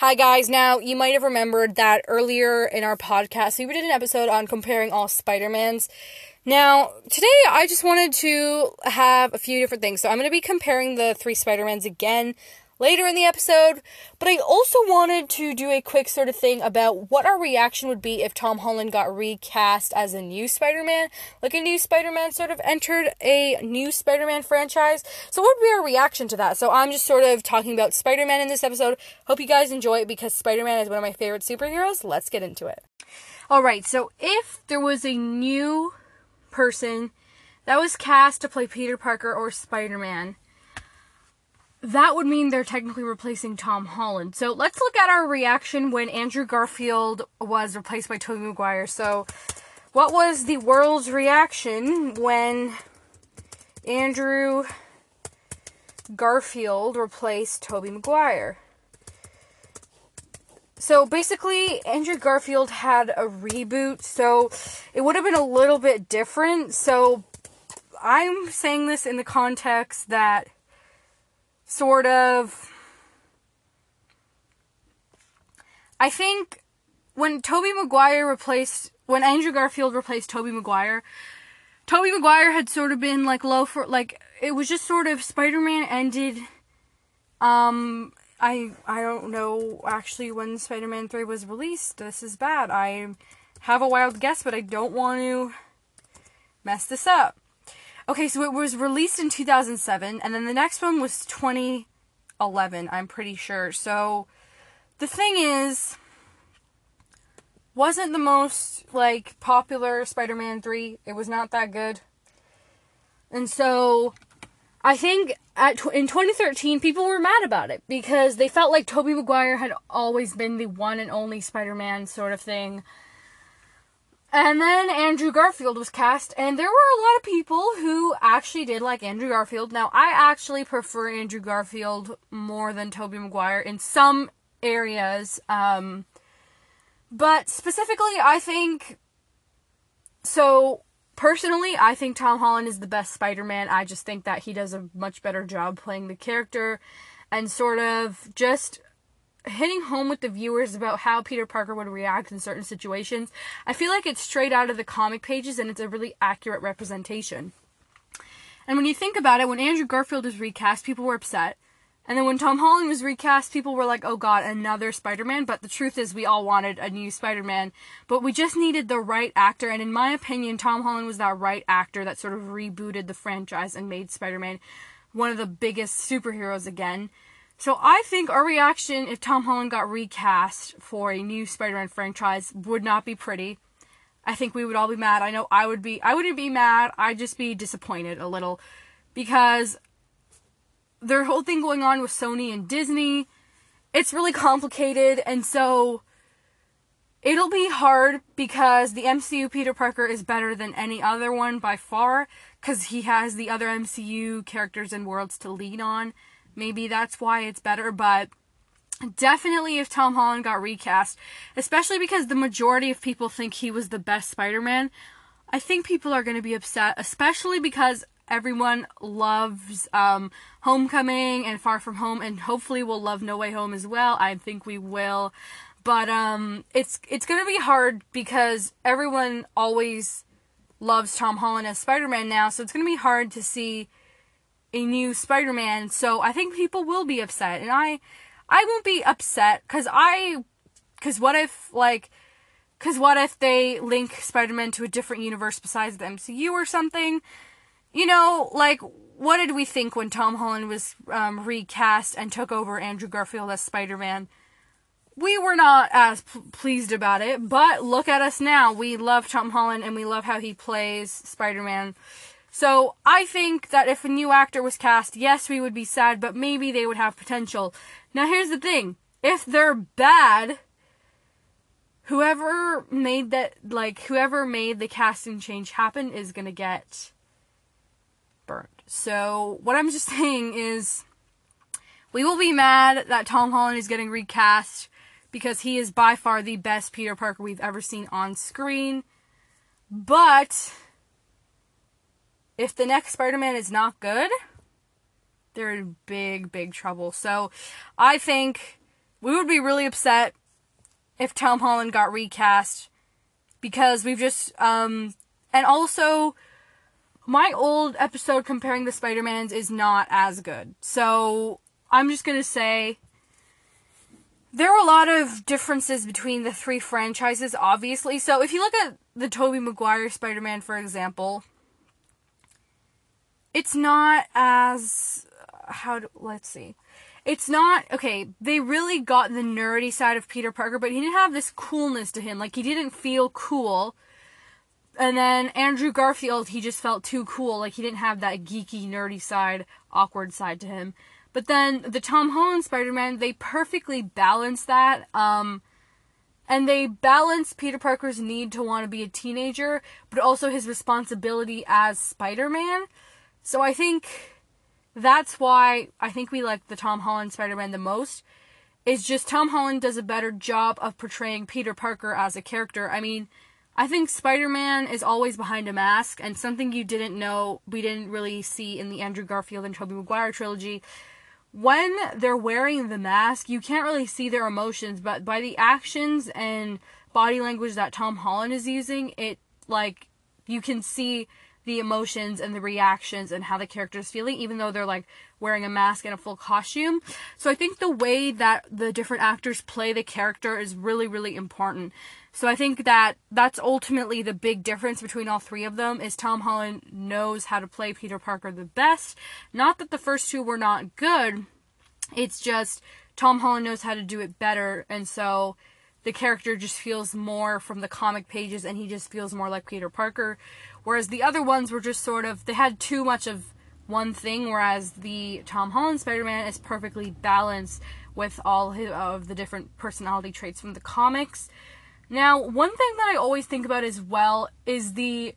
Hi, guys. Now, you might have remembered that earlier in our podcast, we did an episode on comparing all Spider-Mans. Now, today I just wanted to have a few different things. So, I'm going to be comparing the three Spider-Mans again later in the episode, but I also wanted to do a quick sort of thing about what our reaction would be if Tom Holland got recast as a new Spider Man. Like a new Spider Man sort of entered a new Spider Man franchise. So, what would be our reaction to that? So, I'm just sort of talking about Spider Man in this episode. Hope you guys enjoy it because Spider Man is one of my favorite superheroes. Let's get into it. Alright, so if there was a new person that was cast to play Peter Parker or Spider Man, that would mean they're technically replacing Tom Holland. So let's look at our reaction when Andrew Garfield was replaced by Tobey Maguire. So, what was the world's reaction when Andrew Garfield replaced Tobey Maguire? So basically, Andrew Garfield had a reboot, so it would have been a little bit different. So I'm saying this in the context that sort of I think when Tobey Maguire replaced when Andrew Garfield replaced Tobey Maguire, Tobey Maguire had sort of been like low for like it was just sort of Spider-Man ended um I I don't know actually when Spider-Man 3 was released. This is bad. I have a wild guess, but I don't want to mess this up. Okay, so it was released in 2007, and then the next one was 2011, I'm pretty sure. So the thing is, wasn't the most like popular Spider-Man 3. It was not that good. And so I think at in 2013 people were mad about it because they felt like Tobey Maguire had always been the one and only Spider-Man sort of thing. And then Andrew Garfield was cast, and there were a lot of people who actually did like Andrew Garfield. Now, I actually prefer Andrew Garfield more than Tobey Maguire in some areas. Um, but specifically, I think. So, personally, I think Tom Holland is the best Spider Man. I just think that he does a much better job playing the character and sort of just hitting home with the viewers about how Peter Parker would react in certain situations. I feel like it's straight out of the comic pages and it's a really accurate representation. And when you think about it, when Andrew Garfield was recast, people were upset. And then when Tom Holland was recast, people were like, oh god, another Spider Man. But the truth is, we all wanted a new Spider Man. But we just needed the right actor. And in my opinion, Tom Holland was that right actor that sort of rebooted the franchise and made Spider Man one of the biggest superheroes again. So I think our reaction if Tom Holland got recast for a new Spider-Man franchise would not be pretty. I think we would all be mad. I know I would be I wouldn't be mad. I'd just be disappointed a little because their whole thing going on with Sony and Disney, it's really complicated and so it'll be hard because the MCU Peter Parker is better than any other one by far cuz he has the other MCU characters and worlds to lean on Maybe that's why it's better, but definitely if Tom Holland got recast, especially because the majority of people think he was the best Spider Man, I think people are going to be upset, especially because everyone loves um, Homecoming and Far From Home, and hopefully we'll love No Way Home as well. I think we will. But um, it's it's gonna be hard because everyone always loves Tom Holland as Spider Man now, so it's gonna be hard to see a new Spider-Man, so I think people will be upset, and I, I won't be upset because I, because what if like, because what if they link Spider-Man to a different universe besides the MCU or something? You know, like what did we think when Tom Holland was um, recast and took over Andrew Garfield as Spider-Man? We were not as p- pleased about it, but look at us now. We love Tom Holland and we love how he plays Spider-Man. So I think that if a new actor was cast, yes, we would be sad, but maybe they would have potential. Now here's the thing. If they're bad, whoever made that like whoever made the casting change happen is going to get burned. So what I'm just saying is we will be mad that Tom Holland is getting recast because he is by far the best Peter Parker we've ever seen on screen. But if the next Spider-Man is not good, they're in big, big trouble. So I think we would be really upset if Tom Holland got recast because we've just um and also my old episode comparing the Spider-Mans is not as good. So I'm just going to say there are a lot of differences between the three franchises obviously. So if you look at the Tobey Maguire Spider-Man for example, it's not as how do, let's see. It's not okay they really got the nerdy side of peter parker but he didn't have this coolness to him. Like he didn't feel cool. And then andrew garfield he just felt too cool. Like he didn't have that geeky nerdy side awkward side to him. But then the tom holland spider-man they perfectly balanced that um and they balance peter parker's need to want to be a teenager but also his responsibility as spider-man so i think that's why I think we like the Tom Holland Spider-Man the most. Is just Tom Holland does a better job of portraying Peter Parker as a character. I mean, I think Spider-Man is always behind a mask, and something you didn't know, we didn't really see in the Andrew Garfield and Tobey Maguire trilogy. When they're wearing the mask, you can't really see their emotions, but by the actions and body language that Tom Holland is using, it like you can see the emotions and the reactions and how the character is feeling, even though they're like wearing a mask and a full costume. So I think the way that the different actors play the character is really, really important. So I think that that's ultimately the big difference between all three of them is Tom Holland knows how to play Peter Parker the best. Not that the first two were not good. It's just Tom Holland knows how to do it better and so the character just feels more from the comic pages and he just feels more like Peter Parker Whereas the other ones were just sort of, they had too much of one thing, whereas the Tom Holland Spider Man is perfectly balanced with all of the different personality traits from the comics. Now, one thing that I always think about as well is the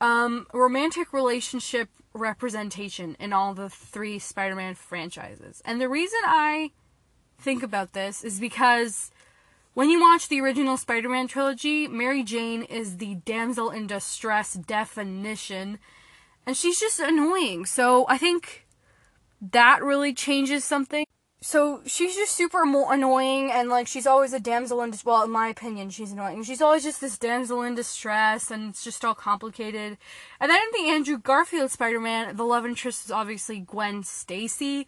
um, romantic relationship representation in all the three Spider Man franchises. And the reason I think about this is because when you watch the original Spider Man trilogy, Mary Jane is the damsel in distress definition, and she's just annoying. So I think that really changes something. So she's just super annoying, and like she's always a damsel in distress. Well, in my opinion, she's annoying. She's always just this damsel in distress, and it's just all complicated. And then in the Andrew Garfield Spider Man, the love interest is obviously Gwen Stacy.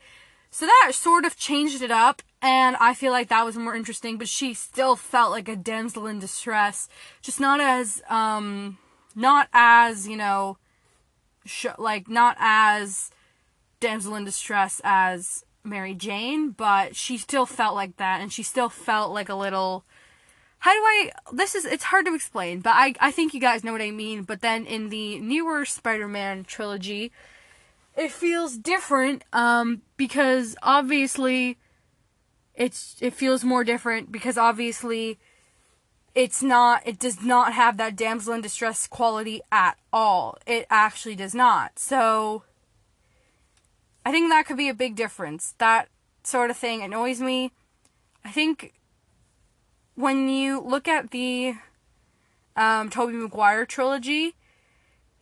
So that sort of changed it up, and I feel like that was more interesting, but she still felt like a damsel in distress. Just not as, um, not as, you know, sh- like, not as damsel in distress as Mary Jane, but she still felt like that, and she still felt like a little. How do I. This is. It's hard to explain, but I, I think you guys know what I mean. But then in the newer Spider Man trilogy, it feels different um, because obviously it's it feels more different because obviously it's not it does not have that damsel in distress quality at all. It actually does not. So i think that could be a big difference. That sort of thing annoys me. I think when you look at the um, Tobey Maguire trilogy,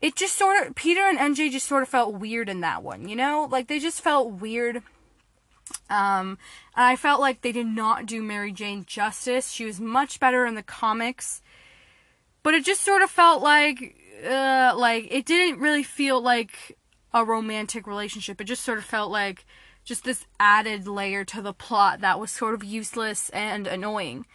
it just sort of Peter and MJ just sort of felt weird in that one, you know? Like they just felt weird. Um, and I felt like they did not do Mary Jane justice. She was much better in the comics. But it just sort of felt like uh like it didn't really feel like a romantic relationship. It just sort of felt like just this added layer to the plot that was sort of useless and annoying.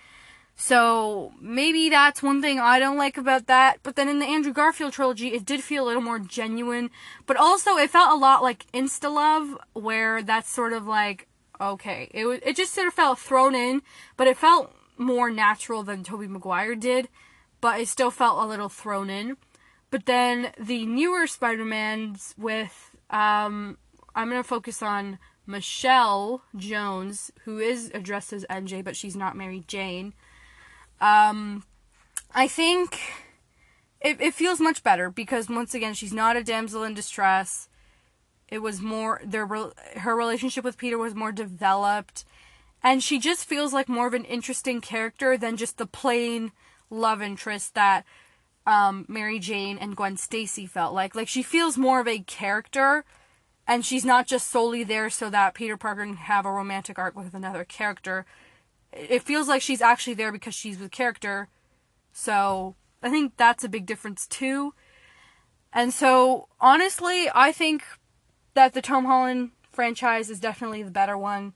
So maybe that's one thing I don't like about that. But then in the Andrew Garfield trilogy, it did feel a little more genuine. But also, it felt a lot like Insta Love, where that's sort of like okay, it it just sort of felt thrown in, but it felt more natural than Tobey Maguire did. But it still felt a little thrown in. But then the newer Spider-Mans with um, I'm gonna focus on Michelle Jones, who is addressed as MJ, but she's not Mary Jane. Um, I think it, it feels much better because once again, she's not a damsel in distress. It was more their her relationship with Peter was more developed, and she just feels like more of an interesting character than just the plain love interest that um, Mary Jane and Gwen Stacy felt like. Like she feels more of a character and she's not just solely there so that Peter Parker can have a romantic arc with another character. It feels like she's actually there because she's with character. So I think that's a big difference too. And so honestly, I think that the Tom Holland franchise is definitely the better one.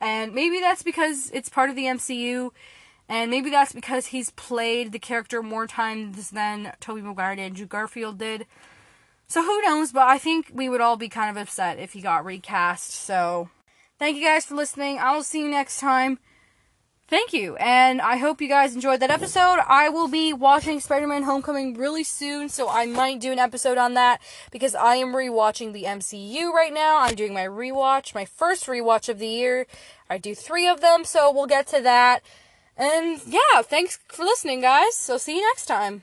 And maybe that's because it's part of the MCU. And maybe that's because he's played the character more times than Tobey Maguire and Andrew Garfield did. So who knows, but I think we would all be kind of upset if he got recast. So thank you guys for listening. I will see you next time. Thank you, and I hope you guys enjoyed that episode. I will be watching Spider Man Homecoming really soon, so I might do an episode on that because I am rewatching the MCU right now. I'm doing my rewatch, my first rewatch of the year. I do three of them, so we'll get to that. And yeah, thanks for listening, guys. So see you next time.